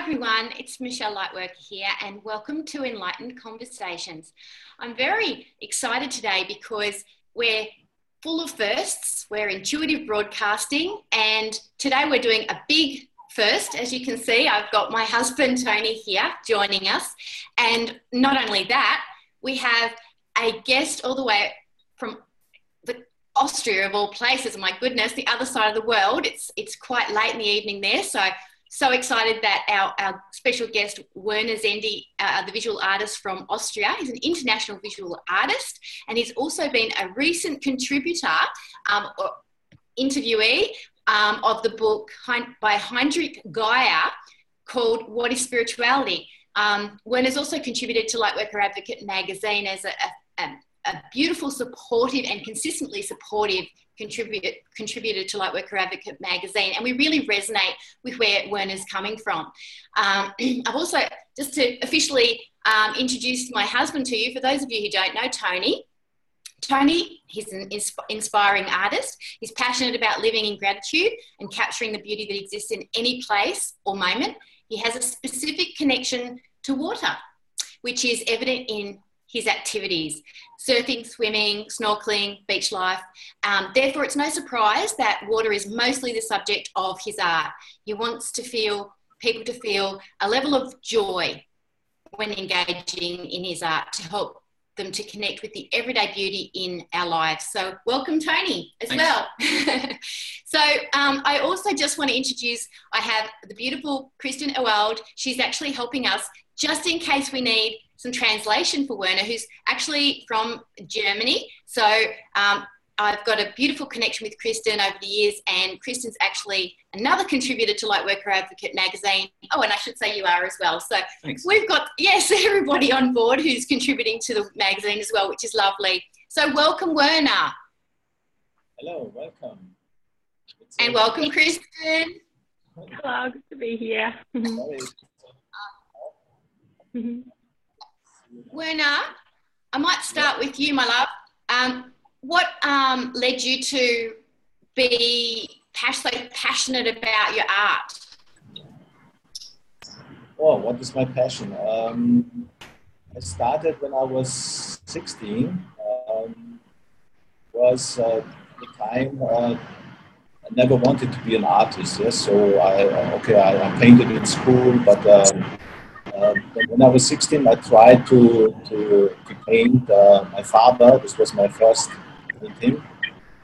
Everyone, it's Michelle Lightworker here, and welcome to Enlightened Conversations. I'm very excited today because we're full of firsts. We're intuitive broadcasting, and today we're doing a big first. As you can see, I've got my husband Tony here joining us, and not only that, we have a guest all the way from the Austria of all places. My goodness, the other side of the world. It's it's quite late in the evening there, so so excited that our, our special guest Werner Szendi, uh, the visual artist from Austria, he's an international visual artist, and he's also been a recent contributor, um, or interviewee um, of the book by Heinrich Geyer called "What Is Spirituality." Um, has also contributed to Lightworker Advocate magazine as a, a, a beautiful, supportive, and consistently supportive contributor, contributor to Lightworker Advocate magazine. And we really resonate with where Werner's coming from. Um, I've also, just to officially um, introduce my husband to you, for those of you who don't know Tony, Tony, he's an inspiring artist. He's passionate about living in gratitude and capturing the beauty that exists in any place or moment. He has a specific connection to water, which is evident in his activities surfing, swimming, snorkeling, beach life. Um, therefore, it's no surprise that water is mostly the subject of his art. He wants to feel people to feel a level of joy when engaging in his art to help them to connect with the everyday beauty in our lives. So, welcome, Tony, as Thanks. well. so, um, I also just want to introduce I have the beautiful Christin Ewald. She's actually helping us just in case we need some translation for Werner, who's actually from Germany. So, um, I've got a beautiful connection with Christin over the years, and Christin's actually another contributor to Lightworker Advocate magazine. Oh, and I should say you are as well. So Thanks. we've got, yes, everybody on board who's contributing to the magazine as well, which is lovely. So welcome, Werner. Hello, welcome. It's and welcome, Christin. Hello, good to be here. Werner, I might start with you, my love. Um, what um, led you to be passionate about your art? Oh, what is my passion? Um, I started when I was 16. Um, was uh, the time uh, I never wanted to be an artist. Yes, so I okay, I, I painted in school, but um, when I was 16, I tried to to, to paint uh, my father. This was my first painting.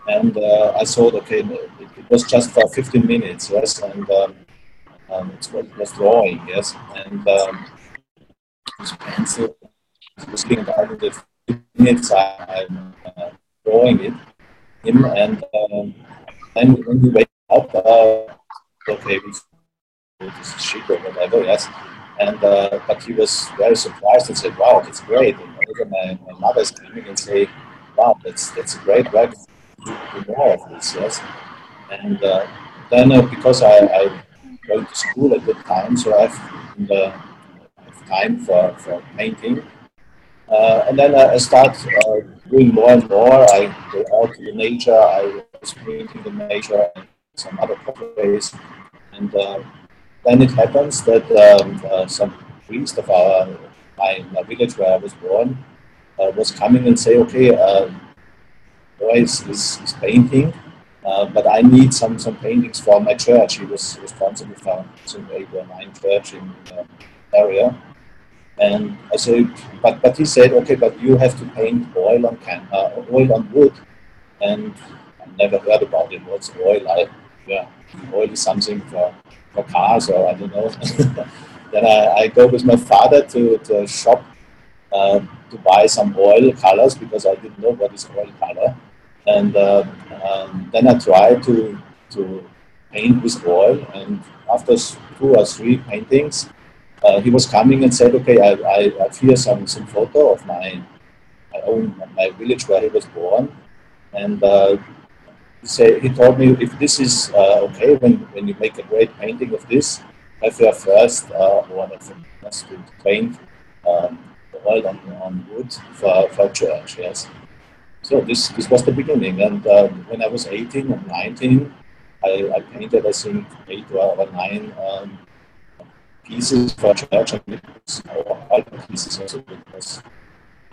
And uh, I thought, okay, it, it, was just for 15 minutes, yes, and um, um, it was drawing, yes, and um, this pencil was being the 15 minutes I, am uh, drawing it, him, and um, then when he wake up, uh, okay, this is shit or whatever, yes. And uh, but he was very surprised and said, "Wow, that's great." And my, my mother's coming and say, wow, that's that's a great to do more of this, yes. And uh, then uh, because I, I went to school at the time, so I have the time for, for painting. Uh, and then I start uh, doing more and more. I go out to the nature. I was painting the nature and some other portraits. And uh, then it happens that um, uh, some priest of our my, my village where I was born uh, was coming and say, okay, uh, boy is, is, is painting, uh, but I need some, some paintings for my church. He was responsible for some nine church in the area. And I said, but, but he said, okay, but you have to paint oil on can, uh, oil on wood. And I never heard about it. What's oil? I, yeah, oil is something for, for cars or I don't know. then I, I go with my father to, to a shop uh, to buy some oil colors because I didn't know what is oil color. And uh, um, then I try to, to paint with oil and after two or three paintings, uh, he was coming and said, "Okay, I, I, I have some some photo of my my own my village where he was born," and uh, said he told me if this is uh, okay when when you make a great painting of this, have your first uh, one of them to paint um, oil on, on wood for for church. Yes. So this this was the beginning, and um, when I was 18 and 19. I, I painted, I think, eight or nine um, pieces for church and it was all pieces also because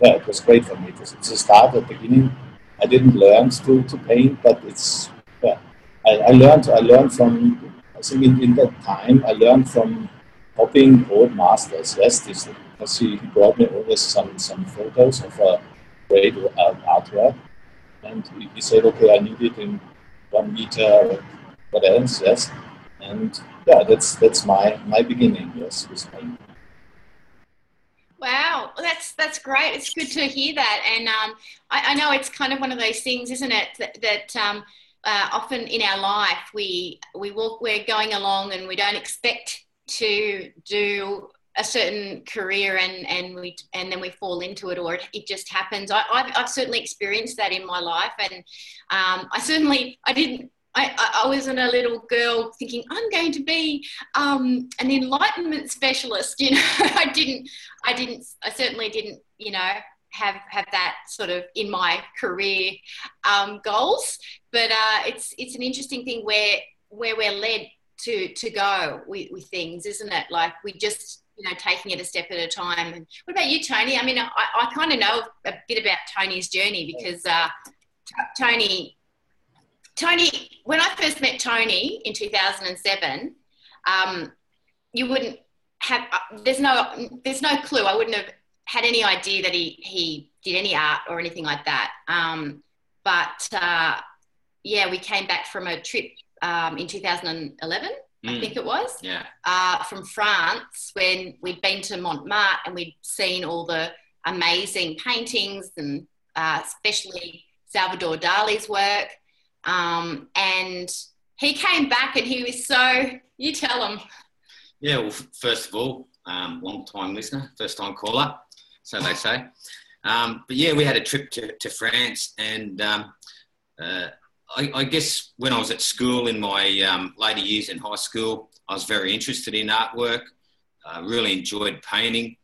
yeah, it was great for me. Was, it's a start at the beginning. I didn't learn to, to paint, but it's yeah. I, I learned I learned from I think in, in that time I learned from copying old masters. Yes, this because he, he brought me always some some photos of a great uh, artwork, and he, he said, okay, I need it in one meter what else, yes. And yeah, that's that's my my beginning, yes, with painting. Wow, that's that's great. It's good to hear that, and um, I, I, know it's kind of one of those things, isn't it? That, that um, uh, often in our life we we walk, we're going along, and we don't expect to do a certain career and and we and then we fall into it or it, it just happens I, have I've certainly experienced that in my life and um, I certainly I didn't I, I wasn't a little girl thinking I'm going to be um, an enlightenment specialist. You know, I didn't. I didn't. I certainly didn't. You know, have have that sort of in my career um, goals. But uh, it's it's an interesting thing where where we're led to to go with, with things, isn't it? Like we just you know taking it a step at a time. And what about you, Tony? I mean, I, I kind of know a bit about Tony's journey because uh, Tony Tony, when I first met Tony in 2007, um, you wouldn't have. Uh, there's no. There's no clue. I wouldn't have had any idea that he he did any art or anything like that. Um, but uh, yeah, we came back from a trip um, in 2011. Mm. I think it was. Yeah. Uh, from France, when we'd been to Montmartre and we'd seen all the amazing paintings and uh, especially Salvador Dali's work. Um, and he came back and he was so, you tell him. Yeah, well, first of all, um, long time listener, first time caller, so they say. Um, but yeah, we had a trip to, to France, and um, uh, I, I, guess when I was at school in my um, later years in high school, I was very interested in artwork. I really enjoyed painting,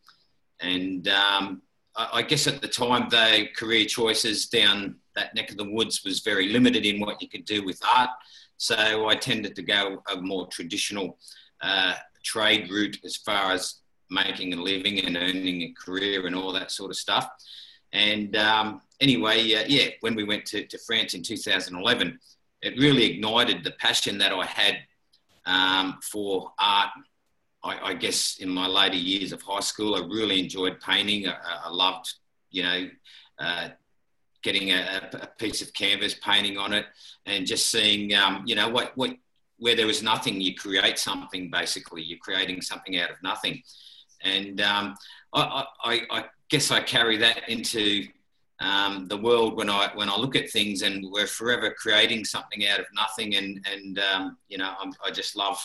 and um, I, I, guess at the time the career choices down that neck of the woods was very limited in what you could do with art. So I tended to go a more traditional uh, trade route as far as making a living and earning a career and all that sort of stuff. And um, anyway, uh, yeah, when we went to, to France in 2011, it really ignited the passion that I had um, for art. I, I, guess in my later years of high school, I really enjoyed painting. I, I loved, you know, uh, getting a, a, piece of canvas, painting on it, and just seeing, um, you know, what, what, where there was nothing, you create something. Basically, you're creating something out of nothing, and um, I, I, I, guess I carry that into um, the world when I when I look at things, and we're forever creating something out of nothing, and and um, you know, I'm, i just love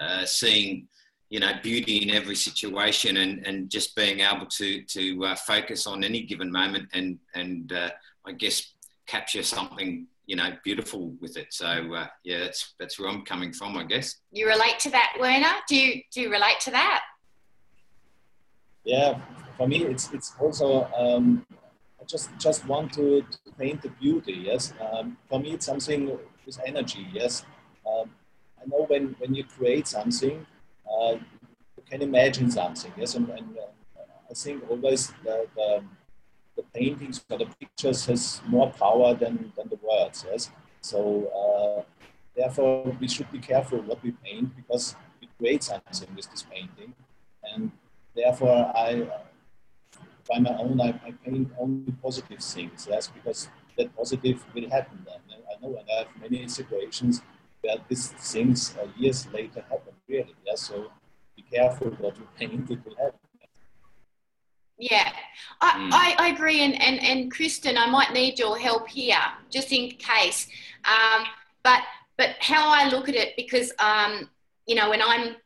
uh, seeing you know beauty in every situation and and just being able to to uh, focus on any given moment and and uh, I guess capture something you know beautiful with it. So uh, yeah, that's that's where I'm coming from, I guess. You relate to that, Werner? Do you do you relate to that? Yeah, for me, it's it's also um, I just just want to, to paint the beauty. Yes, um, for me, it's something with energy. Yes, um, I know when when you create something, uh, you can imagine something. Yes, and, and uh, I think always the, the the paintings or the pictures has more power than, than the words. Yes. So uh, therefore, we should be careful what we paint because we create something with this painting, and therefore, I, by my own, I, I, paint only positive things. Yes, because that positive will happen then. I know, and I have many situations where these things uh, years later happen. Really. Yes. So be careful what you paint; it will happen. Yeah, I, mm. I, I, agree. And, and, and Christin, I might need your help here just in case. Um, but, but how I look at it, because um, you know, when I'm,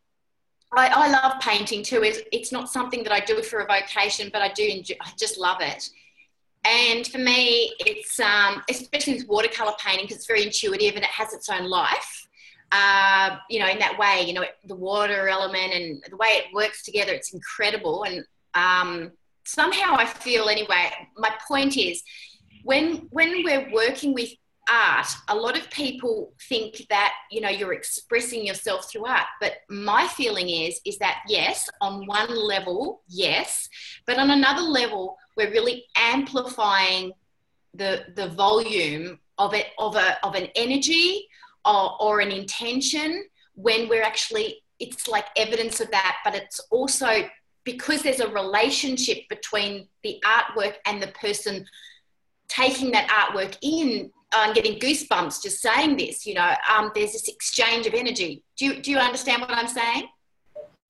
I, I love painting too. It's, it's not something that I do for a vocation, but I do enjoy, I just love it. And for me, it's um, especially with watercolor painting because it's very intuitive and it has its own life. Uh, you know, in that way, you know, the water element and the way it works together, it's incredible. And um, somehow I feel, anyway, my point is when when we're working with art, a lot of people think that you know you're expressing yourself through art. But my feeling is is that yes, on one level, yes, but on another level, we're really amplifying the the volume of it of a of an energy or, or an intention when we're actually it's like evidence of that but it's also because there's a relationship between the artwork and the person taking that artwork in I'm getting goosebumps just saying this. You know, um, there's this exchange of energy. Do you, do you understand what I'm saying?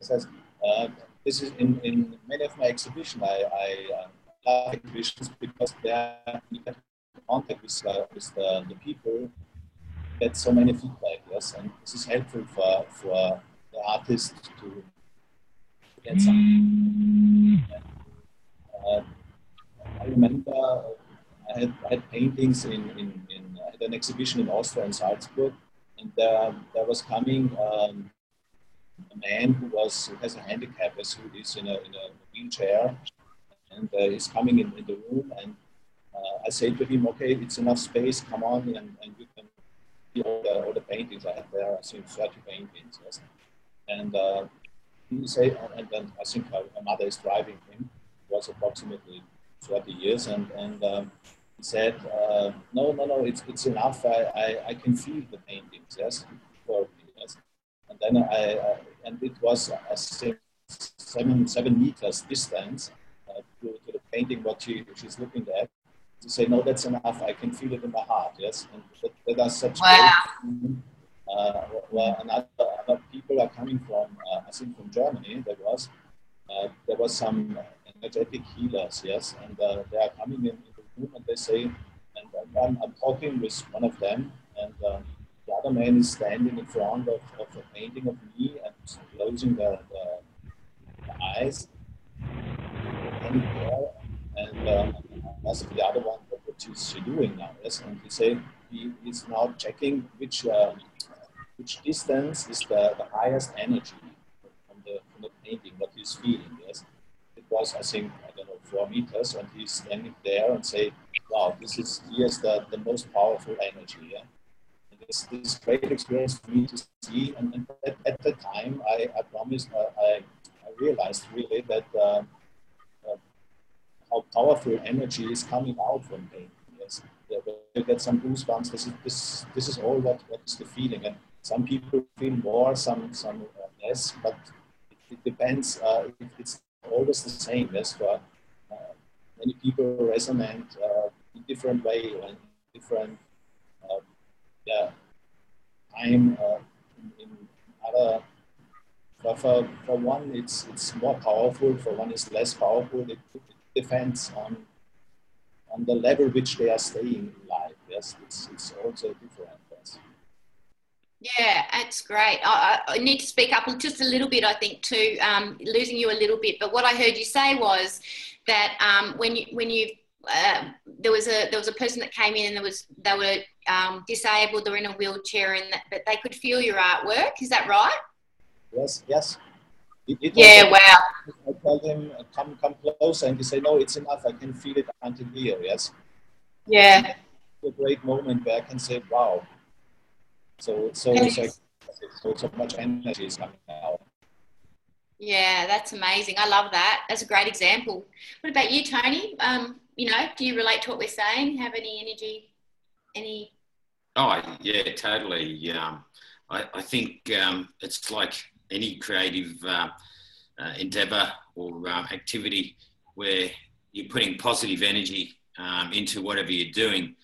Says, uh, this is in, in many of my exhibitions. I, I uh, like exhibitions because they are in contact with, uh, with the, the people, get so many feedback. Yes, and this is helpful for for the artist to get some. Uh, I remember I had, I had paintings in, in, in I had an exhibition in Austria in Salzburg, and there, there was coming um, a man who was who has a handicap, as who is in a, in a wheelchair, and uh, he's coming in, in the room, and uh, I say to him, okay, it's enough space, come on, and, and you can see all the, all the paintings I have there. I think 30 paintings, yes. And uh, he say, and then I think my mother is driving him. It was approximately 30 years, and and um, he said, uh, no, no, no, it's, it's enough. I, I, I can feel the paintings, yes, for yes. And then I, uh, and it was, a think, seven, seven meters distance uh, to, to, the painting, what she, she's looking at. To say, no, that's enough. I can feel it in my heart, yes. And that, that are such wow. great, uh, where another, other people are coming from, uh, I think from Germany, there was, uh, there was some energetic healers, yes, and uh, they are coming in the room and they say, and I'm, I'm talking with one of them, and um, the other man is standing in front of, of a painting of me and closing the, the, the eyes, and there, and um, I asked the other one, what, is she doing now? Yes, and he said he is now checking which uh, which distance is the, the highest energy from the, from the painting, what he's feeling. Yes, it was I think I don't know, four meters, and he's standing there and say, "Wow, this is here's the, the most powerful energy." Yeah? This this great experience for me to see, and, and at, at the time, I, I promised, uh, I, I realized really that uh, uh, how powerful energy is coming out from pain. Yes, you get some goosebumps. This is this this is all what what is the feeling, and some people feel more, some some less, but it, it depends. Uh, it's always the same. Yes, for many people resonate uh, in different way and different uh, yeah, time uh, in, in, other for, for, for one it's it's more powerful for one is less powerful it, it depends on on the level which they are staying in life yes it's, it's also different. Yeah, that's great. I, I, need to speak up just a little bit, I think, too, um, losing you a little bit. But what I heard you say was that um, when you when you uh, there was a there was a person that came in and there was they were um, disabled, they're in a wheelchair, and that, but they could feel your artwork. Is that right? Yes, yes. It, it yeah, wow. I told him come come closer, and he said, "No, it's enough. I can feel it until here." Yes. Yeah. A great moment where I can say, "Wow." So so so, so, so much energy is coming out. Yeah, that's amazing. I love that. That's a great example. What about you, Tony? Um, you know, do you relate to what we're saying? Have any energy? Any? Oh, yeah, totally. Um, I, I think um, it's like any creative uh, uh, endeavor or uh, activity where you're putting positive energy um, into whatever you're doing.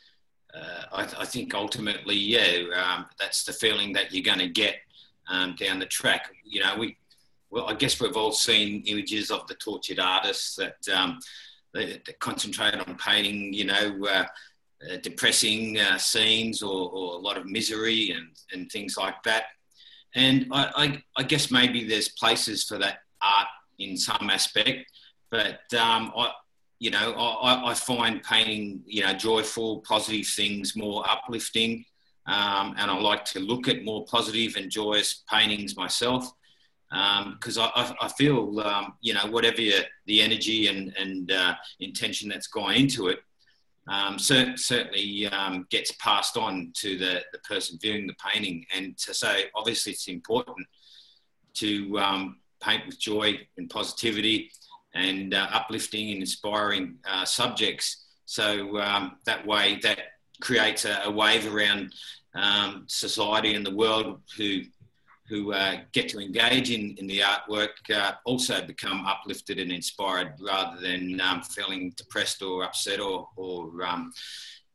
Uh, I, I, think ultimately, yeah, um, that's the feeling that you're going to get um, down the track. You know, we well, I guess we've all seen images of the tortured artists that, um, that, that concentrate on painting, you know, uh, uh, depressing uh, scenes or, or, a lot of misery and, and things like that. and I, I, I, guess maybe there's places for that art in some aspect, but um, I, you know, I, I, find painting, you know, joyful, positive things more uplifting, um, and I like to look at more positive and joyous paintings myself because um, I, I, feel, um, you know, whatever the energy and, and uh, intention that's gone into it, um, certainly um, gets passed on to the, the person viewing the painting. And to say, obviously, it's important to um, paint with joy and positivity and uh, uplifting and inspiring uh, subjects. So um, that way, that creates a, a wave around um, society and the world who who uh, get to engage in, in the artwork uh, also become uplifted and inspired rather than um, feeling depressed or upset or, or um,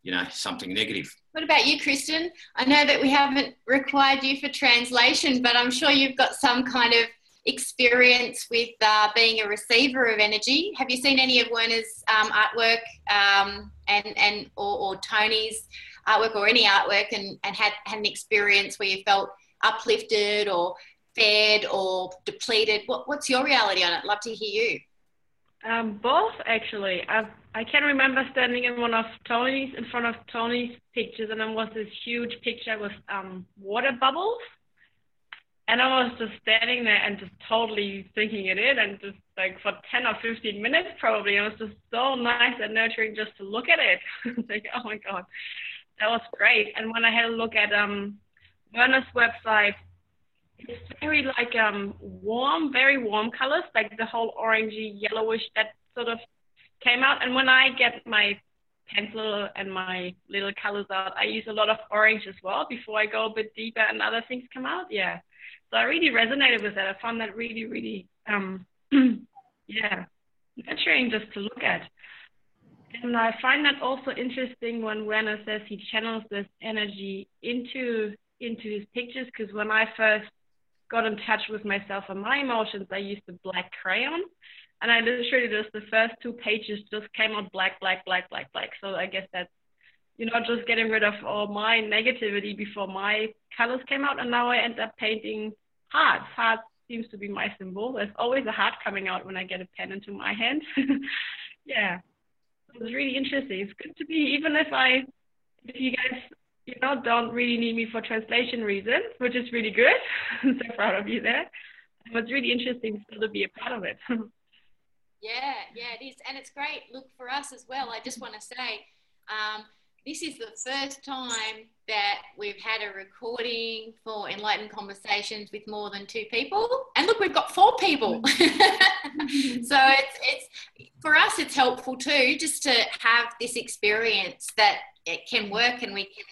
you know, something negative. What about you, Christin? I know that we haven't required you for translation, but I'm sure you've got some kind of experience with uh, being a receiver of energy. Have you seen any of Werner's um, artwork um, and, and or, or Tony's artwork or any artwork and, and had, had an experience where you felt uplifted or fed or depleted? What, what's your reality on it? Love to hear you. Um, both actually. i I can remember standing in one of Tony's in front of Tony's pictures, and there was this huge picture with um, water bubbles, and I was just standing there and just totally thinking it in, and just like for ten or fifteen minutes probably. And It was just so nice and nurturing just to look at it. like, oh my god, that was great. And when I had a look at um Werner's website, it's very like um warm, very warm colors, like the whole orangey, yellowish that sort of came out. And when I get my pencil and my little colors out, I use a lot of orange as well before I go a bit deeper and other things come out. Yeah. So I really resonated with that. I found that really, really, um, yeah, nurturing just to look at. And I find that also interesting when Werner says he channels this energy into into his pictures because when I first got in touch with myself and my emotions, I used the black crayon. And I literally just the first two pages just came out black, black, black, black, black. So I guess that's, you know, just getting rid of all my negativity before my colors came out. And now I end up painting hearts. Hearts seems to be my symbol. There's always a heart coming out when I get a pen into my hand. yeah. It was really interesting. It's good to be, even if I, if you guys you know, don't really need me for translation reasons, which is really good. I'm so proud of you there. It was really interesting still to be a part of it. yeah, yeah, it is. And it's great. Look, for us as well, I just want to say um, this is the first time that we've had a recording for Enlightened Conversations with more than two people. And look, we've got four people. so it's, it's, for us, it's helpful too, just to have this experience that it can work and we can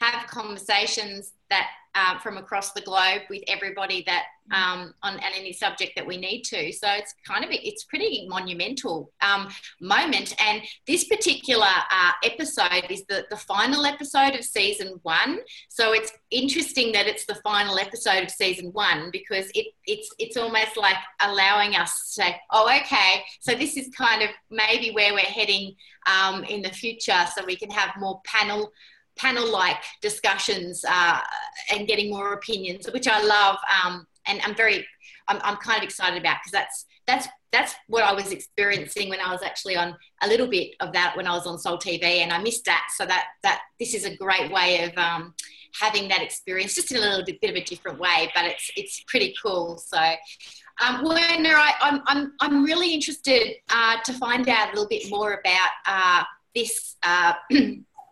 have conversations that uh, from across the globe with everybody that um, on, on any subject that we need to. So it's kind of it's pretty monumental um, moment. And this particular uh, episode is the the final episode of season one. So it's interesting that it's the final episode of season one because it it's it's almost like allowing us to say, oh, okay, so this is kind of maybe where we're heading um, in the future, so we can have more panel panel like discussions uh, and getting more opinions, which I love. Um, and I'm very, I'm, I'm kind of excited about because that's, that's, that's what I was experiencing when I was actually on a little bit of that when I was on Soul TV and I missed that. So that, that this is a great way of um, having that experience just in a little bit, bit of a different way, but it's, it's pretty cool. So um, Werner, I, am I'm, I'm, I'm really interested uh, to find out a little bit more about uh, this uh,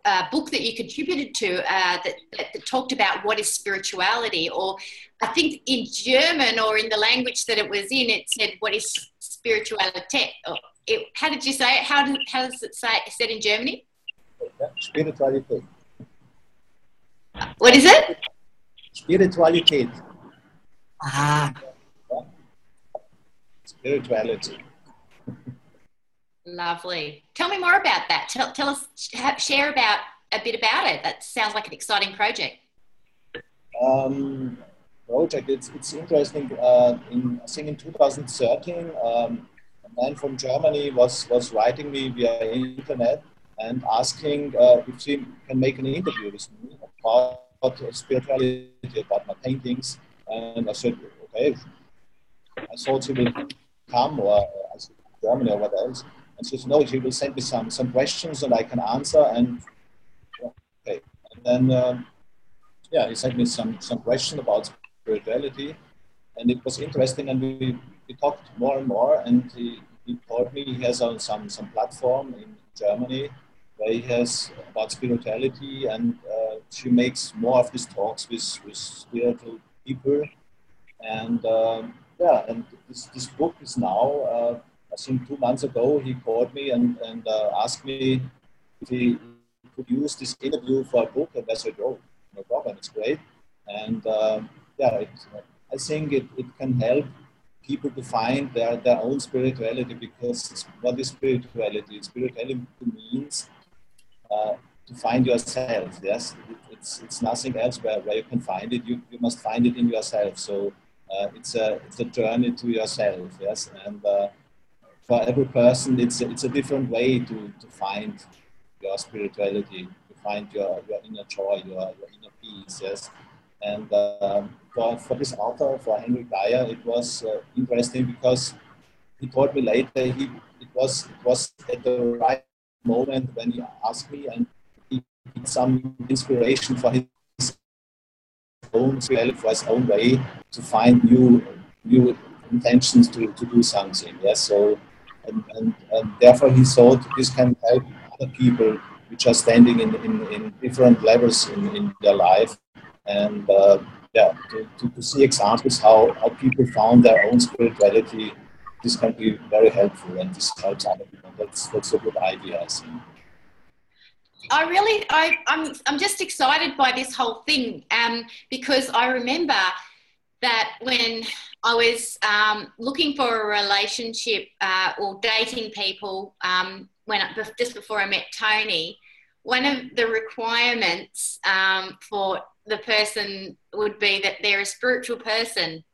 uh, book that you contributed to uh, that, that, that, talked about what is spirituality, or I think in German or in the language that it was in, it said what is spirituality. It, how did you say it? How, did, how does it say it said in Germany? Spirituality. What is it? Spirituality. Ah. Spirituality. Lovely. Tell me more about that. Tell, tell us, share about a bit about it. That sounds like an exciting project. Um, project. It's it's interesting. Uh, in I think in 2013, um, a man from Germany was was writing me via internet and asking uh, if he can make an interview with me about spirituality, about my paintings. And I said, okay. I thought he would come or said, Germany or what else. And she said, no, she will send me some, some questions and I can answer. And okay. And then, um, yeah, he sent me some, some questions about spirituality. And it was interesting. And we, we talked more and more. And he, he told me he has on some, some platform in Germany where he has about spirituality and uh, she makes more of these talks with, with spiritual people. And um, yeah, and this, this book is now, uh, I think two months ago, he called me and, and uh, asked me if he could use this interview for a book. And I said, oh, no problem, it's great. And um, yeah, it, I think it, it can help people to find their, their own spirituality because what is spirituality? Spirituality means uh, to find yourself. Yes, it, it's it's nothing else where, where you can find it. You, you must find it in yourself. So uh, it's a it's a journey to yourself. Yes, and uh, for every person, it's a, it's a different way to, to find your spirituality, to find your, your inner joy, your, your inner peace. Yes, and um, for, for this author, for Henrik Geyer, it was uh, interesting because he told me later he it was it was at the right moment when he asked me and he had some inspiration for his own for his own way to find new new intentions to, to do something. Yes, so and, and, and therefore he thought this can help other people which are standing in, in, in different levels in, in their life and uh, yeah, to, to, to, see examples how, how people found their own spirituality, this can be very helpful and this helps other people. That's, that's a good idea, I think. I really, I, I'm, I'm just excited by this whole thing um, because I remember that when I was um, looking for a relationship uh, or dating people um, when just before I met Tony, one of the requirements um, for the person would be that they're a spiritual person.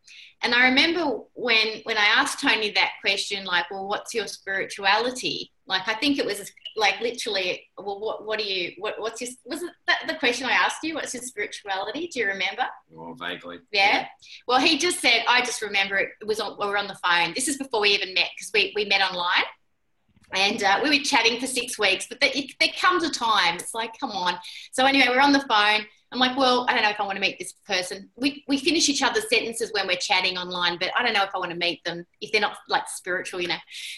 And I remember when when I asked Tony that question, like, well, what's your spirituality? Like, I think it was like literally, well, what what do you what what's your was it that the question I asked you? What's your spirituality? Do you remember? Well, vaguely. Yeah. yeah. Well, he just said, I just remember it, it was on we were on the phone. This is before we even met because we we met online and uh, we were chatting for six weeks but there, there comes a time it's like come on so anyway we're on the phone i'm like well i don't know if i want to meet this person we, we finish each other's sentences when we're chatting online but i don't know if i want to meet them if they're not like spiritual you know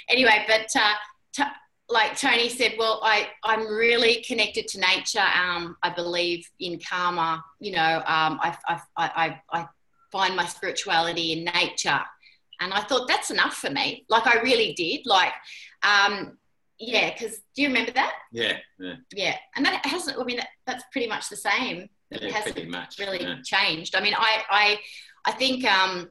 anyway but uh, t- like tony said well i i'm really connected to nature um, i believe in karma you know um, I, I, I, I find my spirituality in nature and i thought that's enough for me like i really did like um, yeah, because do you remember that? Yeah, yeah. Yeah, and that hasn't. I mean, that, that's pretty much the same. It yeah, hasn't much, really yeah. changed. I mean, I, I, I think um,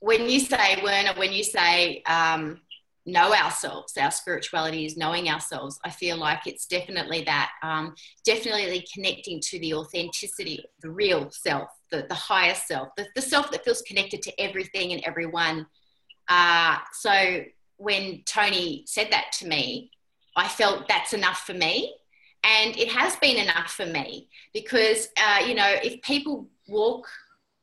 when you say Werner, when you say um, know ourselves, our spirituality is knowing ourselves. I feel like it's definitely that, um, definitely connecting to the authenticity, the real self, the, the higher self, the, the self that feels connected to everything and everyone. Uh, so when Tony said that to me, I felt that's enough for me. And it has been enough for me because, uh, you know, if people walk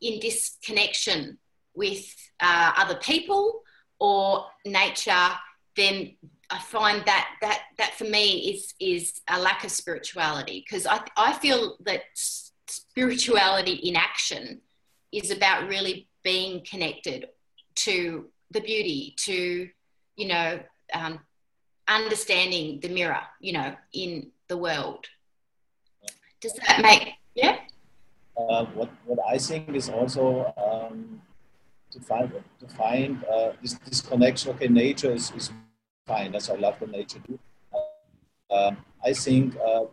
in disconnection with uh, other people or nature, then I find that that that for me is is a lack of spirituality because I I feel that spirituality in action is about really being connected to the beauty, to you know, um, understanding the mirror, you know, in the world. Does that make, yeah? Uh, what, what I think is also um, to find, to find uh, this, this connection, okay, nature is, is fine, as I love the nature too. Uh, I think uh,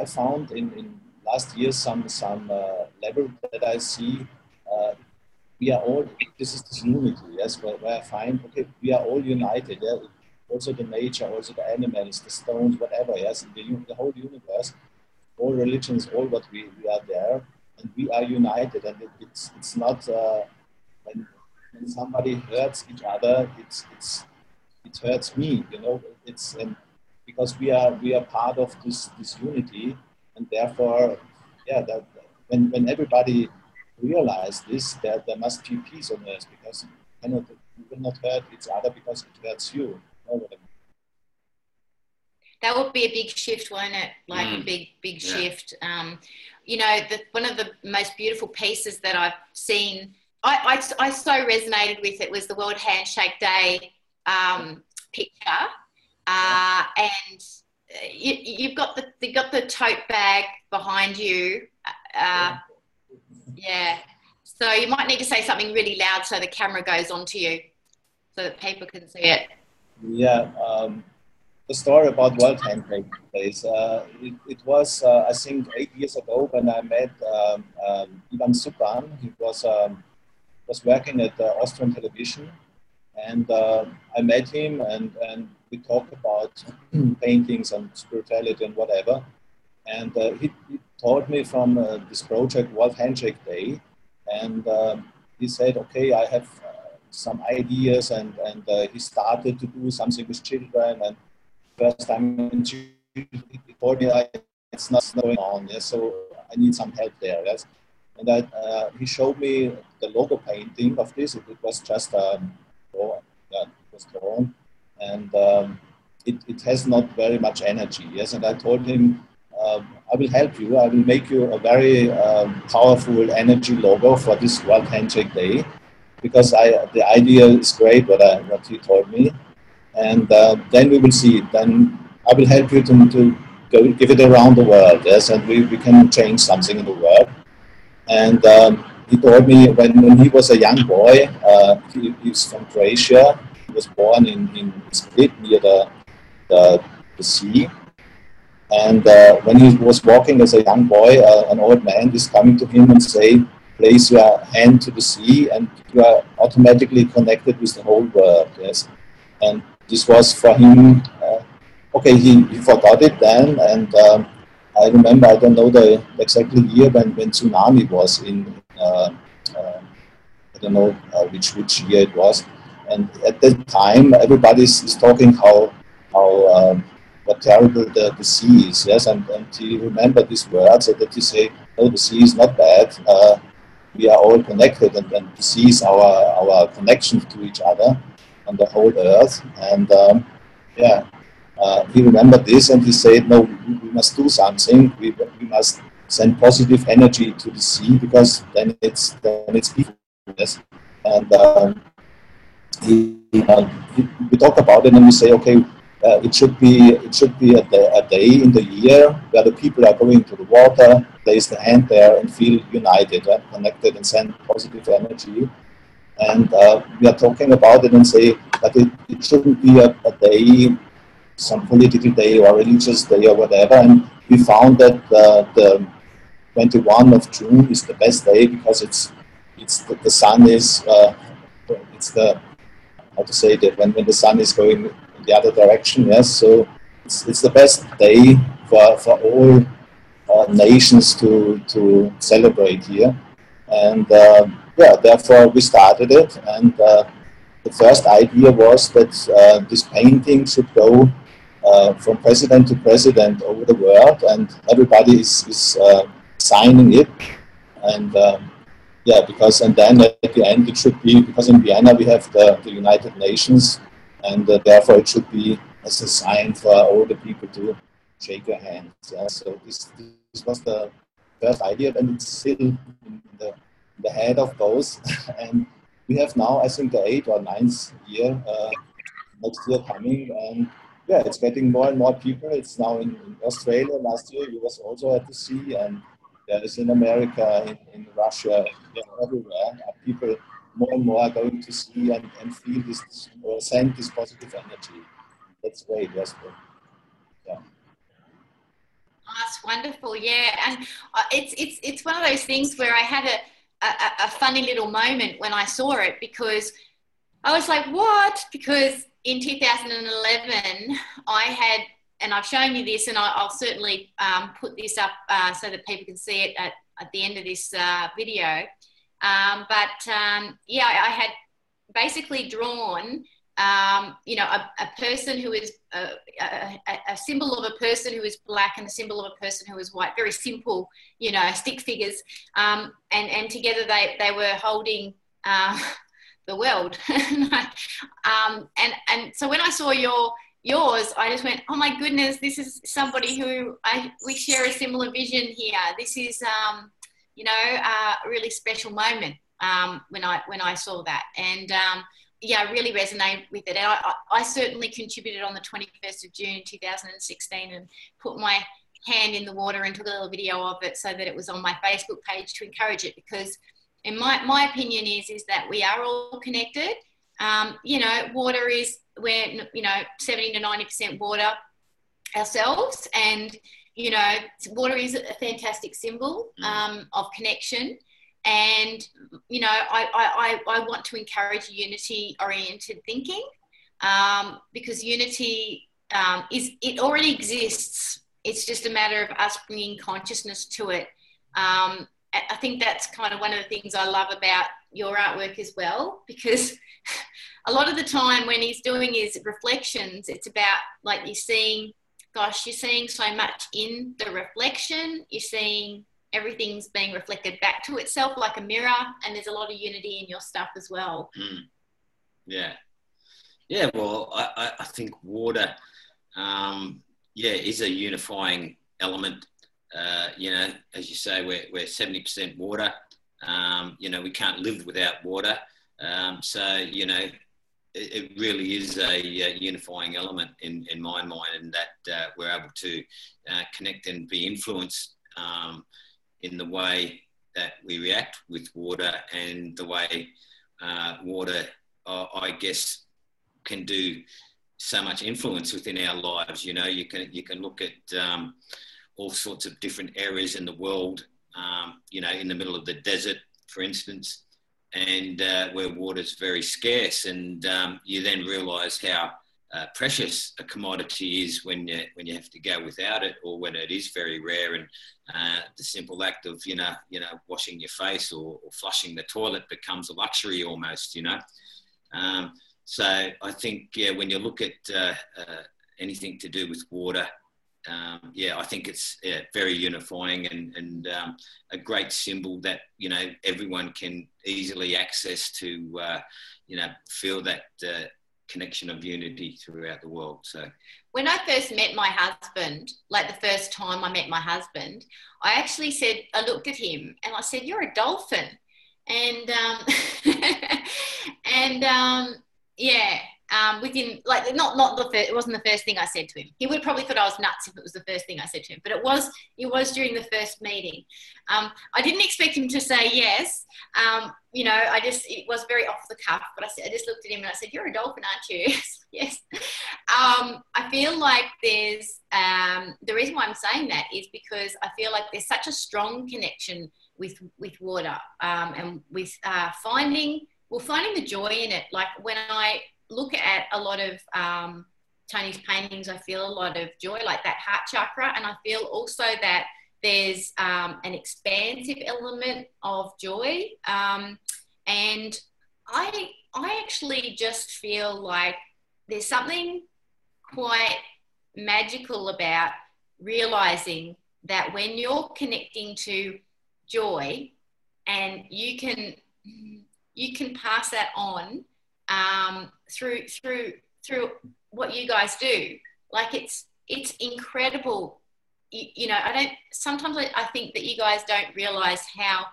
I found in, in last year some, some uh, level that I see uh, we are all, this is this unity, yes, where, where I find, okay, we are all united, yeah? also the nature, also the animals, the stones, whatever, yes, the, the whole universe, all religions, all what we, we are there, and we are united, and it, it's, it's not, uh, when, when somebody hurts each other, it's, it's, it hurts me, you know, it's, and because we are, we are part of this, this unity, and therefore, yeah, that, when, when everybody realize this, that there must be peace on earth because you, cannot, you will not hurt each other because it hurts you. That would be a big shift, won't it? Like mm. a big, big yeah. shift. Um, you know, the, one of the most beautiful pieces that I've seen, I, I, I so resonated with it was the World Handshake Day um, picture. Uh, and uh, you, have got the you've got the tote bag behind you. Uh, yeah. So you might need to say something really loud so the camera goes onto you, so that people can see it. Yeah. Um, the story about World Handshake Days. Uh, it, it, was, uh, I think, eight years ago when I met um, um, Ivan Supan. He was um, was working at uh, Austrian television, and uh, I met him and and we talked about paintings and spirituality and whatever. And uh, he, he, told me from uh, this project, World Handshake Day, and um, he said, okay, I have some ideas, and, and he started to do something with children. And first time he told me, it's not going on, so I need some help there. Yes. And I, uh, he showed me the logo painting of this. It, it was just um, drawn, yeah, it was drawn and um, it, it has not very much energy. Yes, and I told him, um, I will help you. I will make you a very um, powerful energy logo for this World Handshake Day, because I the idea is great. What I, what he told me, and uh, then we will see. Then I will help you to, to go give it around the world. Yes, and we, we can change something in the world. And um, he told me when, when he was a young boy, uh, he, he's from Croatia, He was born in, in Split near the, the, the sea. And uh, when he was walking as a young boy, uh, an old man is coming to him and say, place your hand to the sea and you are automatically connected with the whole world. Yes. And this was for him, uh, okay, he, he forgot it then. And um, I remember, I don't know the exactly year when, when tsunami was in, uh, uh, I don't know which, which year it was. And at that time, everybody is talking how how um, what terrible the, the sea is. Yes, and, and he remember these words so that he say, "Oh, the sea is not bad. Uh, we are all connected, and, and the sea is our our connection to each other on the whole earth." And um, yeah, uh, he remembered this, and he said, "No, we, must do something. We, we must." send positive energy to the sea because then it's then it's peaceful. Yes. And um, he, uh, he, we talk about it and we say, okay, uh, it should be it should be a day, a day, in the year where the people are going to the water, place the hand there, and feel united and connected and send positive energy. And uh, we are talking about it and say that it, it shouldn't be a, a, day, some political day or religious day or whatever. And we found that uh, the 21 of June is the best day because it's it's the, the sun is uh, it's the how to say that when, when the sun is going in the other direction. Yes, so it's, it's the best day for, for all uh, nations to, to celebrate here. And uh, yeah, therefore we started it. And uh, the first idea was that uh, this painting should go uh, from president to president over the world, and everybody is, is signing it. And um, yeah, because and then at the end it should be because in Vienna we have the, the United Nations, and uh, therefore it should be as a sign for all the people to shake your hands. Yeah, so this this was the first idea, and it's still in the, the head of both. and we have now, I think, the eighth or ninth year uh, next year coming, and yeah, it's getting more and more people. It's now in, in Australia. Last year, it was also at the sea, and there's in America, in, in Russia, yeah, everywhere. People more and more are going to see and, and feel this or send this positive energy. That's great, yes. Yeah. Oh, that's wonderful, yeah. And uh, it's it's it's one of those things where I had a, a, a funny little moment when I saw it because I was like, what? Because in 2011, I had and I've shown you this, and I, will certainly um, put this up uh, so that people can see it at, at the end of this uh, video. Um, but um, yeah, I had basically drawn um, you know, a, a, person who is a, a, a, symbol of a person who is black and the symbol of a person who is white. Very simple, you know, stick figures. Um, and, and together they, they were holding uh, the world. um, and, and so when I saw your yours, I just went, oh my goodness, this is somebody who I, we share a similar vision here. This is, um, you know, a really special moment um, when I when I saw that. And yeah, I really resonate with it. And I, I certainly contributed on the 21st of June 2016 and put my hand in the water and took a little video of it so that it was on my Facebook page to encourage it because in my, my opinion is is that we are all connected. Um, you know, water is we're you know 70 to 90 percent water ourselves, and you know, water is a fantastic symbol mm. um, of connection and you know I, I, I want to encourage unity oriented thinking um, because unity um, is it already exists. It's just a matter of us bringing consciousness to it. Um, i think that's kind of one of the things i love about your artwork as well because a lot of the time when he's doing his reflections it's about like you're seeing gosh you're seeing so much in the reflection. You're seeing everything's being reflected back to itself like a mirror and there's a lot of unity in your stuff as well. Mm. yeah. Yeah well i, I think water um, yeah is a unifying element. Uh, you know as you say we're, we're 70% water. Um, you know we can't live without water. Um, so you know it, really is a, a, unifying element in, in my mind and that uh, we're able to uh, connect and be influenced um, in the way that we react with water and the way uh, water, uh, I guess, can do so much influence within our lives. You know, you can you can look at um, all sorts of different areas in the world. Um, you know, in the middle of the desert, for instance, and uh, where water's very scarce, and um, you then realise how uh, precious a commodity is when you when you have to go without it, or when it is very rare. And uh, the simple act of you know you know washing your face or, or flushing the toilet becomes a luxury almost. You know, um, so I think yeah, when you look at uh, uh anything to do with water. Um, yeah, I think it's yeah, very unifying and, and um, a great symbol that you know everyone can easily access to uh, you know feel that uh, connection of unity throughout the world. So, when I first met my husband, like the first time I met my husband, I actually said, I looked at him and I said, "You're a dolphin," and um, and um, yeah, um, within like not not the first, it wasn't the first thing I said to him. He would probably thought I was nuts if it was the first thing I said to him, but it was it was during the first meeting. Um, I didn't expect him to say yes. Um, you know, I just it was very off the cuff, but I I just looked at him and I said, "You're a dolphin, aren't you?" yes. Um, I feel like there's um, the reason why I'm saying that is because I feel like there's such a strong connection with with water um, and with uh, finding well finding the joy in it. Like when I look at a lot of um, Tony's paintings, I feel a lot of joy, like that heart chakra. And I feel also that there's um, an expansive element of joy. Um, and I, I actually just feel like there's something quite magical about realizing that when you're connecting to joy and you can you can pass that on um, through through through what you guys do. Like it's it's incredible. You, you know, I don't. Sometimes I, think that you guys don't realize how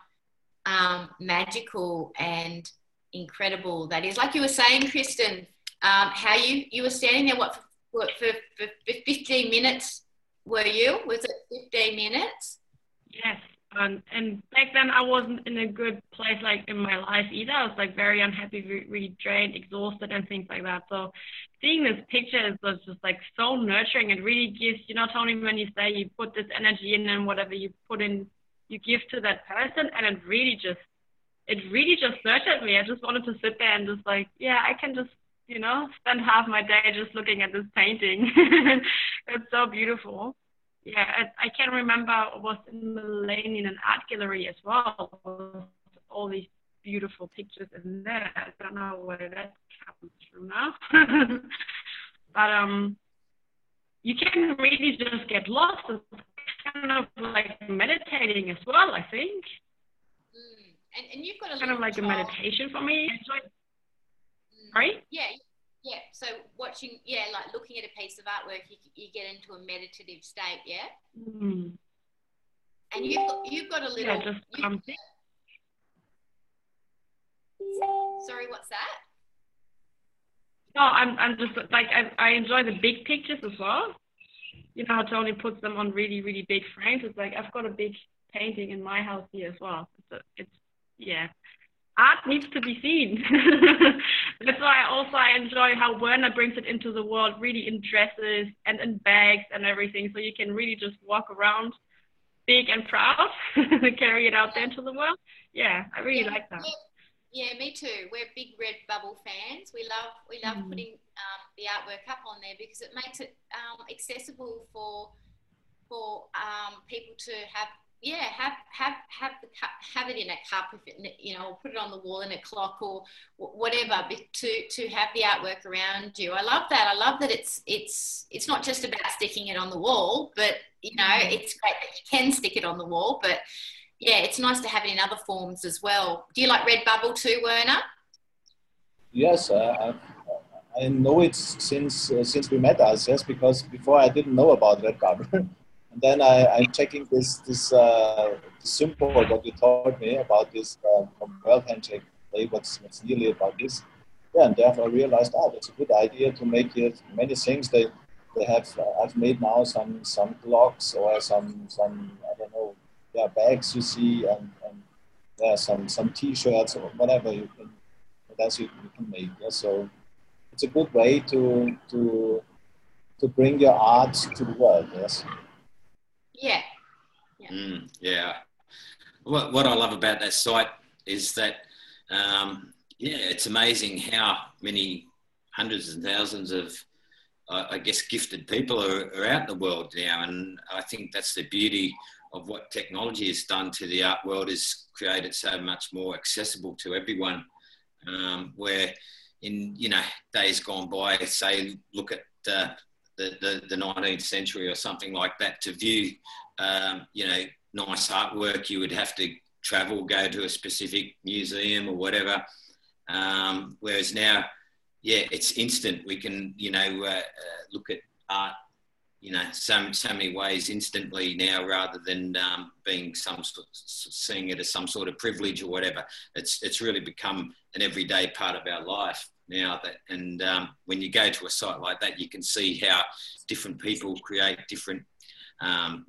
um, magical and incredible that is. Like you were saying, Christin, um, how you you were standing there. What for, for, for, for fifteen minutes? Were you? Was it fifteen minutes? Yes. Um, and back then I wasn't in a good place like in my life either. I was like very unhappy, really drained, exhausted, and things like that. So seeing this picture was just like so nurturing. It really gives, you not only when you say you put this energy in and whatever you put in, you give to that person, and it really just, it really just nurtured me. I just wanted to sit there and just like, yeah, I can just, you know, spend half my day just looking at this painting. it's so beautiful yeah, I, I can remember I was in Milan in an art gallery as well. All these beautiful pictures in there. I don't know where that comes from now. but um, you can really just get lost. It's kind of like meditating as well, I think. Mm. And, and you've got a kind of like control. a meditation for me. Mm. Sorry? Yeah, yeah. So watching, yeah, like looking at a piece of artwork, you, you get into a meditative state, yeah. Mm. And you've got, you've got a little. Yeah, just sorry, what's that? No, I'm I'm just like I I enjoy the big pictures as well. You know how Tony puts them on really really big frames. It's like I've got a big painting in my house here as well. It's, a, it's yeah, art needs to be seen. That's why also I enjoy how Werner brings it into the world, really in dresses and in bags and everything, so you can really just walk around big and proud, carry it out there into the world. Yeah, I really Yeah, like that. yeah. Yeah, me too. We're big Red Bubble fans. We love we love Mm. putting um, the artwork up on there because it makes it um, accessible for for um, people to have yeah have have have the cup, have it in a cup if it you know or put it on the wall in a clock or whatever to to have the artwork around you. I love that. I love that it's it's it's not just about sticking it on the wall, but you know Mm. it's great that you can stick it on the wall, but yeah, it's nice to have it in other forms as well. Do you like Redbubble too, Werner? Yes, uh, I, I know it since uh, since we met us. Yes, because before I didn't know about Redbubble, and then I, I'm checking this this uh, symbol what you told me about this from World Handshake. What's what's really about this? Yeah, and therefore I realized, ah, that's a good idea to make it many things. They they have uh, I've made now some some clocks or some some I don't know yeah bags you see and, and yeah some some T-shirts or whatever you can what else you, you can make. Yeah? So it's a good way to to to bring your art to the world. Yes. Yeah. Mm, yeah. What, what I love about that site is that, um, yeah, it's amazing how many hundreds and thousands of, uh, I guess, gifted people are, are out in the world now. And I think that's the beauty of what technology has done to the art world is created so much more accessible to everyone. Um, where in, you know, days gone by, say, look at uh, the, the, the 19th century or something like that to view um, you know, nice artwork, you would have to travel, go to a specific museum or whatever. Um, whereas now, yeah, it's instant. We can, you know, uh, uh, look at art, you know, so, so many ways instantly now rather than um, being some sort, seeing it as some sort of privilege or whatever. It's, it's really become an everyday part of our life now that, and um, when you go to a site like that, you can see how different people create different um,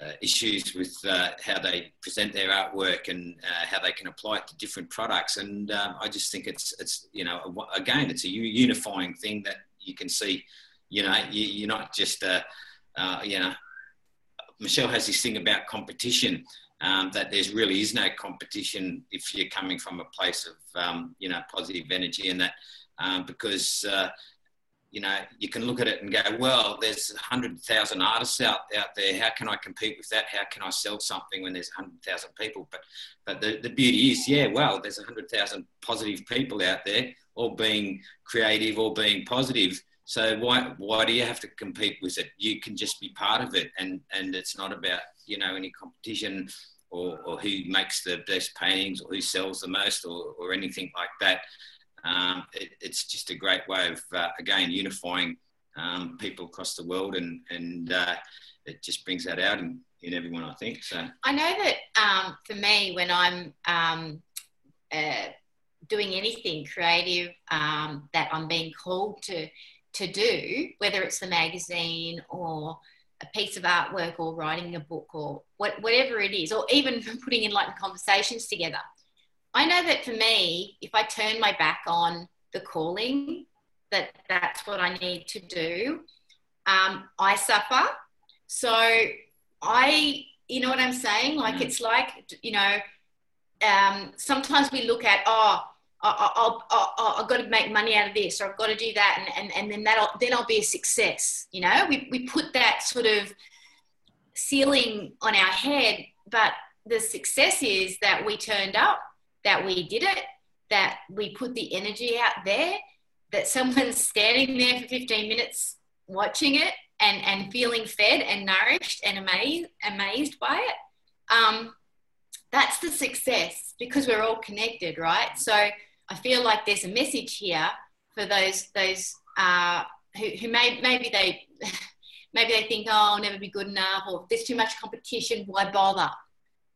uh, issues with uh, how they present their artwork and uh, how they can apply it to different products. And um, I just think it's it's you know again it's a unifying thing that you can see. You know, you, you're not just uh, uh, you know. Michelle has this thing about competition. Um, that there's really is no competition if you're coming from a place of um, you know positive energy and that um, because uh, you know, you can look at it and go, well, there's 100,000 artists out, out there. How can I compete with that? How can I sell something when there's 100,000 people? But, but the, the beauty is, yeah, well, there's 100,000 positive people out there, all being creative, all being positive. So why, why do you have to compete with it? You can just be part of it. And, and it's not about, you know, any competition or, or who makes the best paintings or who sells the most or, or anything like that um, it, it's just a great way of uh, again unifying um, people across the world and and uh, it just brings that out in, in everyone I think so. I know that um, for me, when I'm um, uh, doing anything creative um, that I'm being called to to do, whether it's the magazine or a piece of artwork or writing a book or what, whatever it is, or even from putting in like conversations together, I know that for me, if I turn my back on the calling, that that's what I need to do, um, I suffer. So I, you know what I'm saying? Like Mm. it's like, you know, um, sometimes we look at, oh, I- I've got to make money out of this, or I've got to do that, and, and, and then that'll then I'll be a success. You know, we, we put that sort of ceiling on our head, but the success is that we turned up, that we did it, that we put the energy out there, that someone's standing there for 15 minutes watching it and, and feeling fed and nourished and amazed, amazed by it, um, that's the success because we're all connected, right? So I feel like there's a message here for those those uh, who, who may, maybe they maybe they think, oh, I'll never be good enough, or there's too much competition, why bother?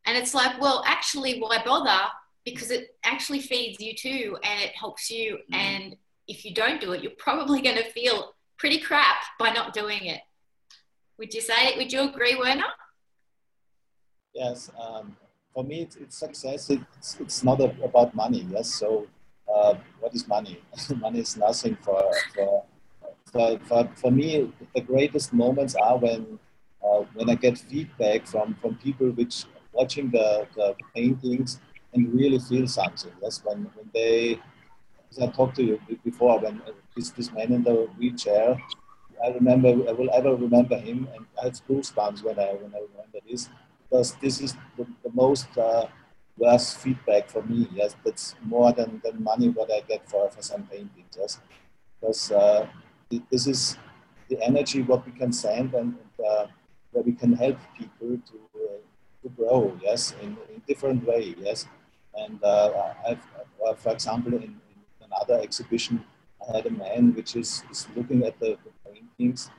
And it's like, well, actually, why bother? Because it actually feeds you too, and it helps you. Mm. And if you don't do it, you're probably going to feel pretty crap by not doing it. Would you say? Would you agree, Werner? Yes. Um, for me, it's, it's success. It's, it's not a, about money. Yes. So, uh, what is money? money is nothing for, for for, for, for me, the greatest moments are when uh, when I get feedback from, from people which watching the, the, paintings and really feel something. That's when, when they, as I talked to you before, when this, this man in the wheelchair, I remember, I will ever remember him, and I had goosebumps when I, when I remember this, because this is the, the most uh, worst feedback for me. Yes, that's more than, than money what I get for, for some paintings. Yes, because uh, this is the energy what we can send and, uh, where we can help people to, uh, to grow, yes, in, in different way, yes. And uh, uh, for example, in, in, another exhibition, I had a man which is, is looking at the, the paintings,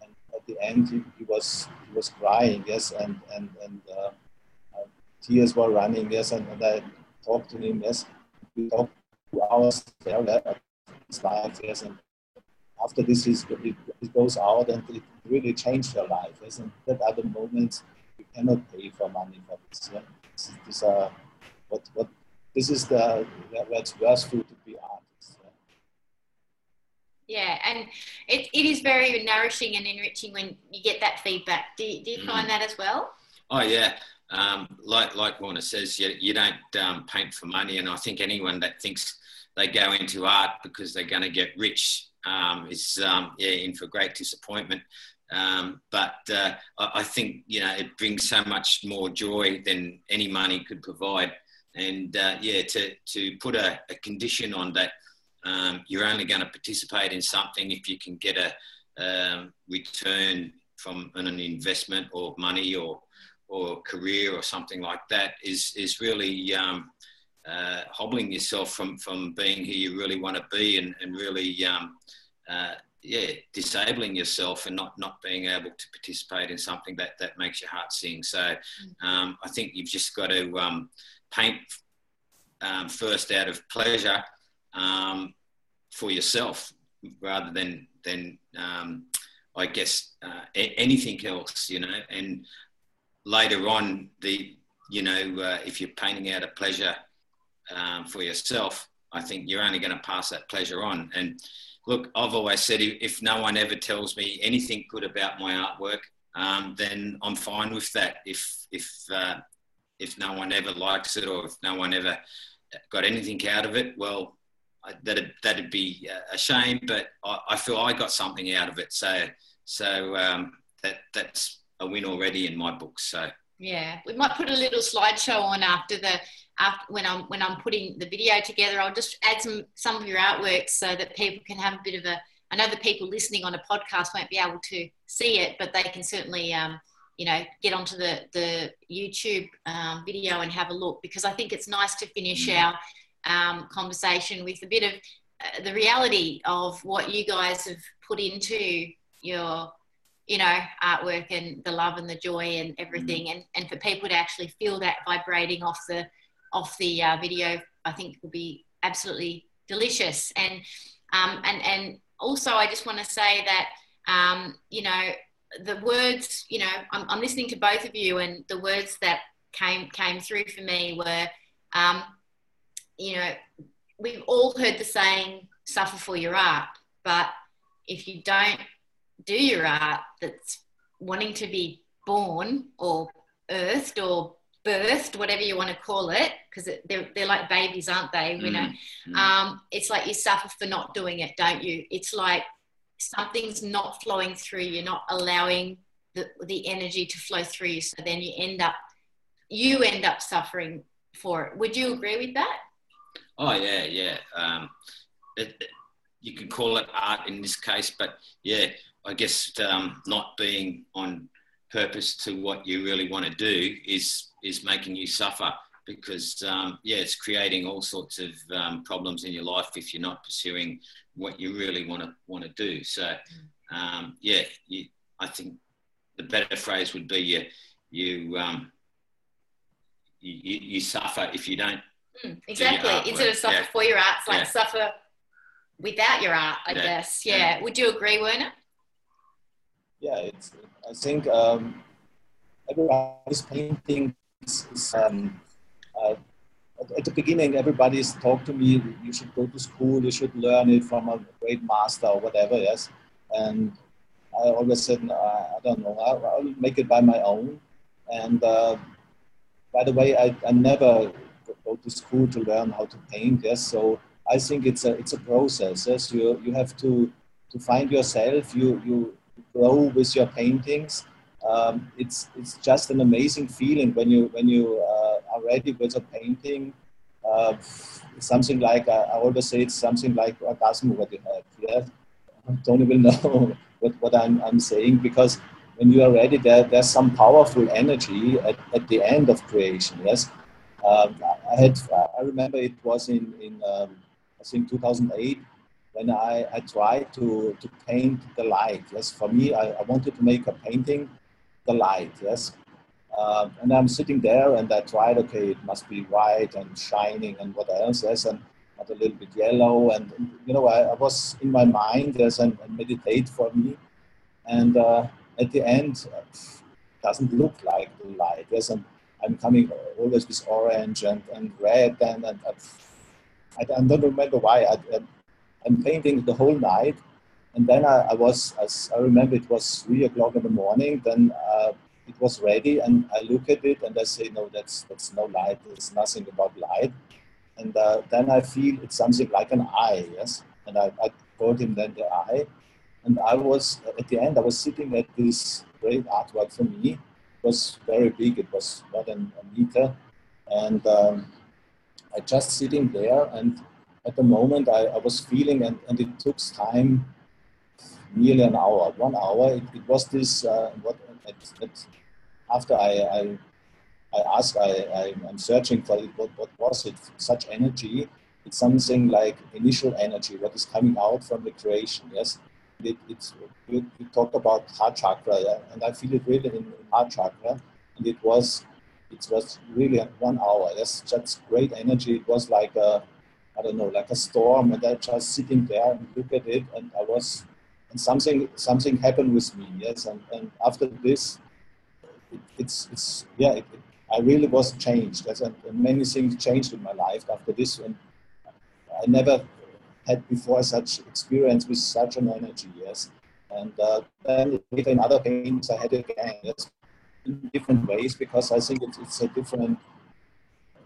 and at the end he, he, was he was crying, yes, and and and uh, tears were running, yes, and, and I talked to him, yes, we talked two hours there his life, yes, and after this is it, it goes out and it really changed their life. Yes, and that are the moments you cannot pay for money for this. Yeah? This, this, uh, what, what, this is the where it's worth to be artists. Yeah? yeah, and it, it is very nourishing and enriching when you get that feedback. Do you, do you mm. find that as well? Oh yeah, um, like like Werner says, you, you don't um, paint for money, and I think anyone that thinks they go into art because they're going to get rich um, is um, yeah in for great disappointment. Um, but uh, I think you know it brings so much more joy than any money could provide. And uh, yeah, to to put a, a condition on that, um, you're only going to participate in something if you can get a return from an investment or money or or career or something like that is is really um, uh, hobbling yourself from from being who you really want to be and, and really um, uh, yeah disabling yourself and not not being able to participate in something that that makes your heart sing so mm. um, I think you've just got to um, paint um, first out of pleasure um, for yourself rather than than um, I guess uh, anything else you know and later on the you know uh, if you're painting out of pleasure um, for yourself, I think you're only going to pass that pleasure on. And look, I've always said if no one ever tells me anything good about my artwork, um, then I'm fine with that. If if uh, if no one ever likes it or if no one ever got anything out of it, well, that'd that'd be a shame. But I, I feel I got something out of it, so so um, that that's a win already in my book. So yeah, we might put a little slideshow on after the after when I'm when I'm putting the video together, I'll just add some some of your artwork so that people can have a bit of a. I know the people listening on a podcast won't be able to see it, but they can certainly, um, you know, get onto the the YouTube um, video and have a look because I think it's nice to finish mm. our um, conversation with a bit of uh, the reality of what you guys have put into your you know artwork and the love and the joy and everything mm. and, and for people to actually feel that vibrating off the off the uh, video, I think will be absolutely delicious. And um, and and also, I just want to say that um, you know the words. You know, I'm, I'm, listening to both of you, and the words that came came through for me were, um, you know, we've all heard the saying "suffer for your art," but if you don't do your art, that's wanting to be born or earthed or birthed, whatever you want to call it, because they're, they're like babies, aren't they? You know, mm-hmm. um, it's like you suffer for not doing it, don't you? It's like something's not flowing through. You're not allowing the, the energy to flow through you. So then you end up, you end up suffering for it. Would you agree with that? Oh yeah, yeah. Um, it, you can call it art in this case, but yeah, I guess um, not being on purpose to what you really want to do is is making you suffer because um, yeah, it's creating all sorts of um, problems in your life if you're not pursuing what you really want to want to do. So um, yeah, you, I think the better phrase would be you you um, you, you, suffer if you don't. Mm, exactly. Instead of suffer yeah. for your art, it's like yeah. suffer without your art, I yeah. guess. Yeah. Would you agree, Werner? Yeah, it's. I think um, everybody's painting is, um, uh, at the beginning, everybody's talked to me, you should go to school, you should learn it from a great master or whatever, yes. And I always said, I don't know, I'll, I'll make it by my own. And uh, by the way, I, I never go to school to learn how to paint, yes. So I think it's a, it's a process, yes. You, you have to, to find yourself, you, you grow with your paintings. Um, it's, it's just an amazing feeling when you, when you uh, already with a painting. Uh, something like I, I always say it's something like orgasm what you have. Yeah, don't even know what, what I'm, I'm saying because when you are ready, there, there's some powerful energy at, at the end of creation. Yes, um, I had I remember it was in in um, I think 2008 when I, I tried to, to paint the light. Yes, for me, I, I wanted to make a painting, the light. Yes, uh, and I'm sitting there and I tried, okay, it must be white and shining and what else, yes, and a little bit yellow. And, you know, I, I was in my mind, yes, and, and meditate for me. And uh, at the end, it doesn't look like the light, yes, and I'm coming always with orange and, and red and, and I, I don't remember why. I, I'm painting the whole night. And then I, I was, as I remember, it was three o'clock in the morning. Then uh, it was ready and I look at it and I say, no, that's, that's no light. There's nothing about light. And uh, then I feel it's something like an eye, yes? And I, I told him then the eye. And I was, at the end, I was sitting at this great artwork for me. It was very big. It was more than a meter. And um, I just sitting there and at the moment I, I was feeling, and, and it took time, nearly an hour, one hour. It, it was this, uh, what after I, I, I asked, I, I, am searching for it, what, what was it, such energy? It's something like initial energy, what is coming out from the creation, yes? It, it's, you, you talk about heart chakra, yeah? and I feel it really in, in heart chakra, and it was, it was really one hour, yes, just great energy. It was like a, I don't know, like a storm, and I just sitting there and look at it, and I was and something something happened with me yes and, and after this it, it's it's yeah it, it, i really was changed yes, and, and, many things changed in my life after this and i never had before such experience with such an energy yes and uh, then later in other pains i had again yes in different ways because i think it's, it's a different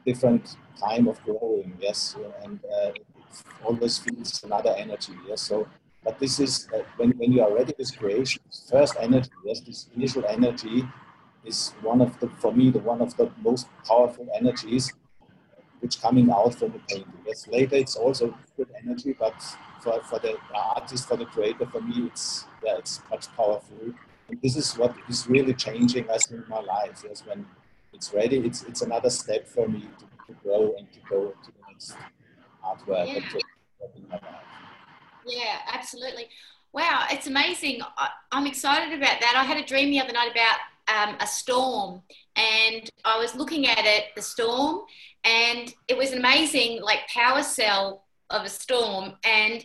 different time of growing yes and uh, always feels another energy yes so but this is uh, when, when you are ready with creation, first energy, yes, this initial energy is one of the, for me, the one of the most powerful energies which coming out from the painting. Yes, later it's also good energy, but for, for the artist, for the creator, for me, it's yeah, it's much powerful. And this is what is really changing us in my life. Yes, when it's ready, it's it's another step for me to, to grow and to go to the next artwork. Yeah. Yeah, absolutely. Wow, it's amazing. I, am excited about that. I had a dream the other night about um, a storm, and I was looking at it, the storm, and it was an amazing, like, power cell of a storm. And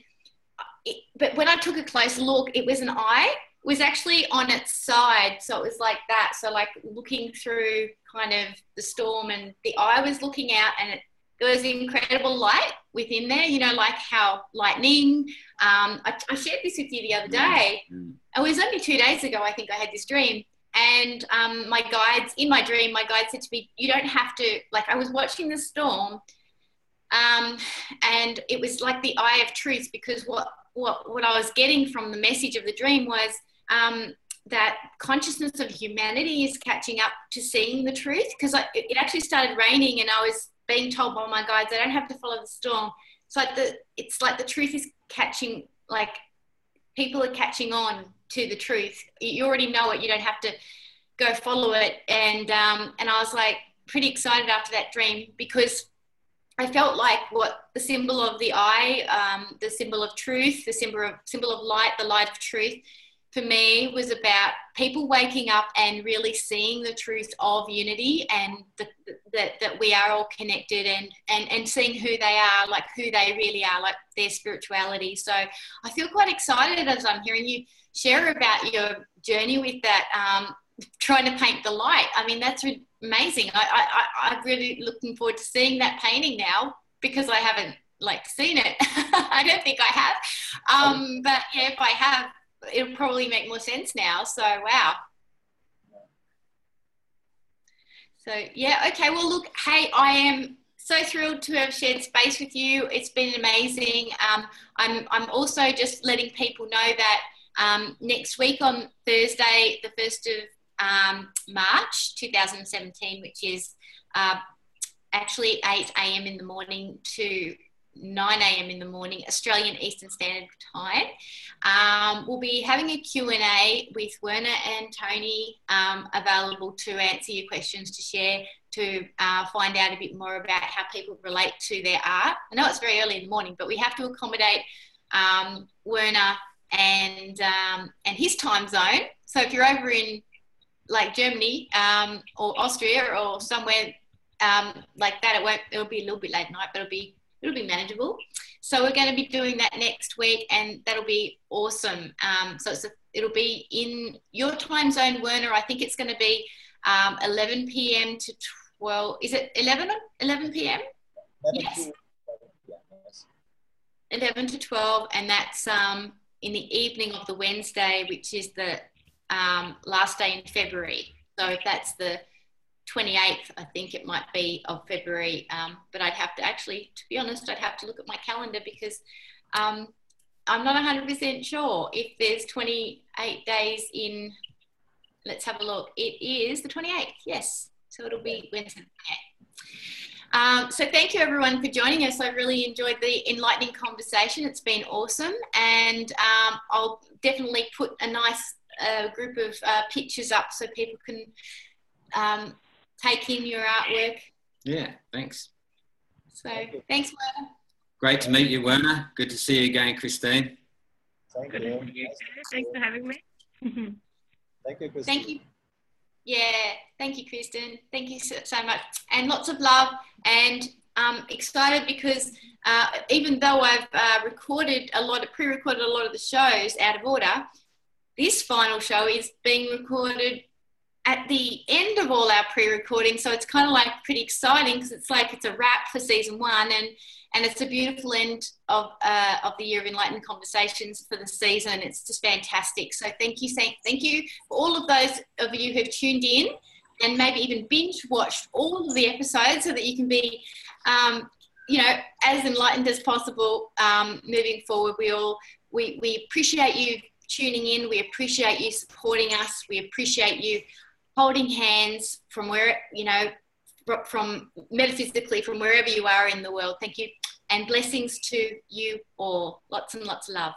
it, but when I took a close look, it was an eye. Was actually on its side, so it was like that. So like looking through kind of the storm, and the eye was looking out, and it there was incredible light within there, you know, like how lightning. Um, I, I, shared this with you the other day. Mm. It was only two days ago, I think I had this dream. And um, my guides, in my dream, my guide said to me, You don't have to, like, I was watching the storm. Um, and it was like the eye of truth because what, what, what I was getting from the message of the dream was um, that consciousness of humanity is catching up to seeing the truth because it actually started raining and I was being told by my guides I don't have to follow the storm. it's like the it's like the truth is catching like people are catching on to the truth. You already know it. You don't have to go follow it. And um, and I was like pretty excited after that dream because I felt like what the symbol of the eye, um, the symbol of truth, the symbol of symbol of light, the light of truth, for me was about people waking up and really seeing the truth of unity and the, that, that we are all connected and, and, and seeing who they are, like who they really are, like their spirituality. So I feel quite excited as I'm hearing you share about your journey with that, um, trying to paint the light. I mean, that's amazing. I, I, I'm really looking forward to seeing that painting now because I haven't like seen it. I don't think I have. Um, but yeah, if I have, it'll probably make more sense now. So wow. So yeah, okay. Well, look, hey, I am so thrilled to have shared space with you. It's been amazing. Um, I'm I'm also just letting people know that um, next week on Thursday, the first of um, March 2017, which is uh, actually 8 a.m. in the morning to 9 a.m. in the morning, Australian Eastern Standard Time. Um, we'll be having a Q&A with Werner and Tony um, available to answer your questions, to share, to uh, find out a bit more about how people relate to their art. I know it's very early in the morning, but we have to accommodate um, Werner and, um, and his time zone. So if you're over in like Germany um, or Austria or somewhere um, like that, it won't, it'll be a little bit late night, but it'll be it'll be manageable. So we're going to be doing that next week, and that'll be awesome. Um, so a, it'll be in your time zone, Werner. I think it's going to be um, 11 p.m. to 12. Is it 11 11 p.m. 11 yes. 11 to 12, and that's um, in the evening of the Wednesday, which is the um, last day in February. So if that's the 28th, I think it might be, of February. Um, but I'd have to actually, to be honest, I'd have to look at my calendar because um, I'm not 100% sure if there's 28 days in. Let's have a look. It is the 28th, yes. So it'll be Wednesday. Um, so thank you everyone for joining us. I really enjoyed the enlightening conversation. It's been awesome, and um, I'll definitely put a nice uh, group of uh, pictures up so people can um, take in your artwork. Yeah, thanks. So thanks, Werner. Great to meet you, Werner. Good to see you again, Christine. Thank Good you. To you. Thanks for having me. Thank you, Christine. Thank you. Yeah, thank you, Christin. Thank you so, so much. And lots of love and um, excited because uh, even though I've uh, recorded a lot of pre-recorded a lot of the shows out of order, this final show is being recorded at the end of all our pre-recording so it's kind of like pretty exciting because it's like it's a wrap for season one and and it's a beautiful end of uh, of the year of enlightened conversations for the season. It's just fantastic. So thank you thank you for all of those of you who've tuned in and maybe even binge watched all of the episodes so that you can be um, you know as enlightened as possible um, moving forward. We all we, we appreciate you tuning in. We appreciate you supporting us. We appreciate you holding hands from where, you know, from metaphysically, from wherever you are in the world. Thank you. And blessings to you all. Lots and lots of love.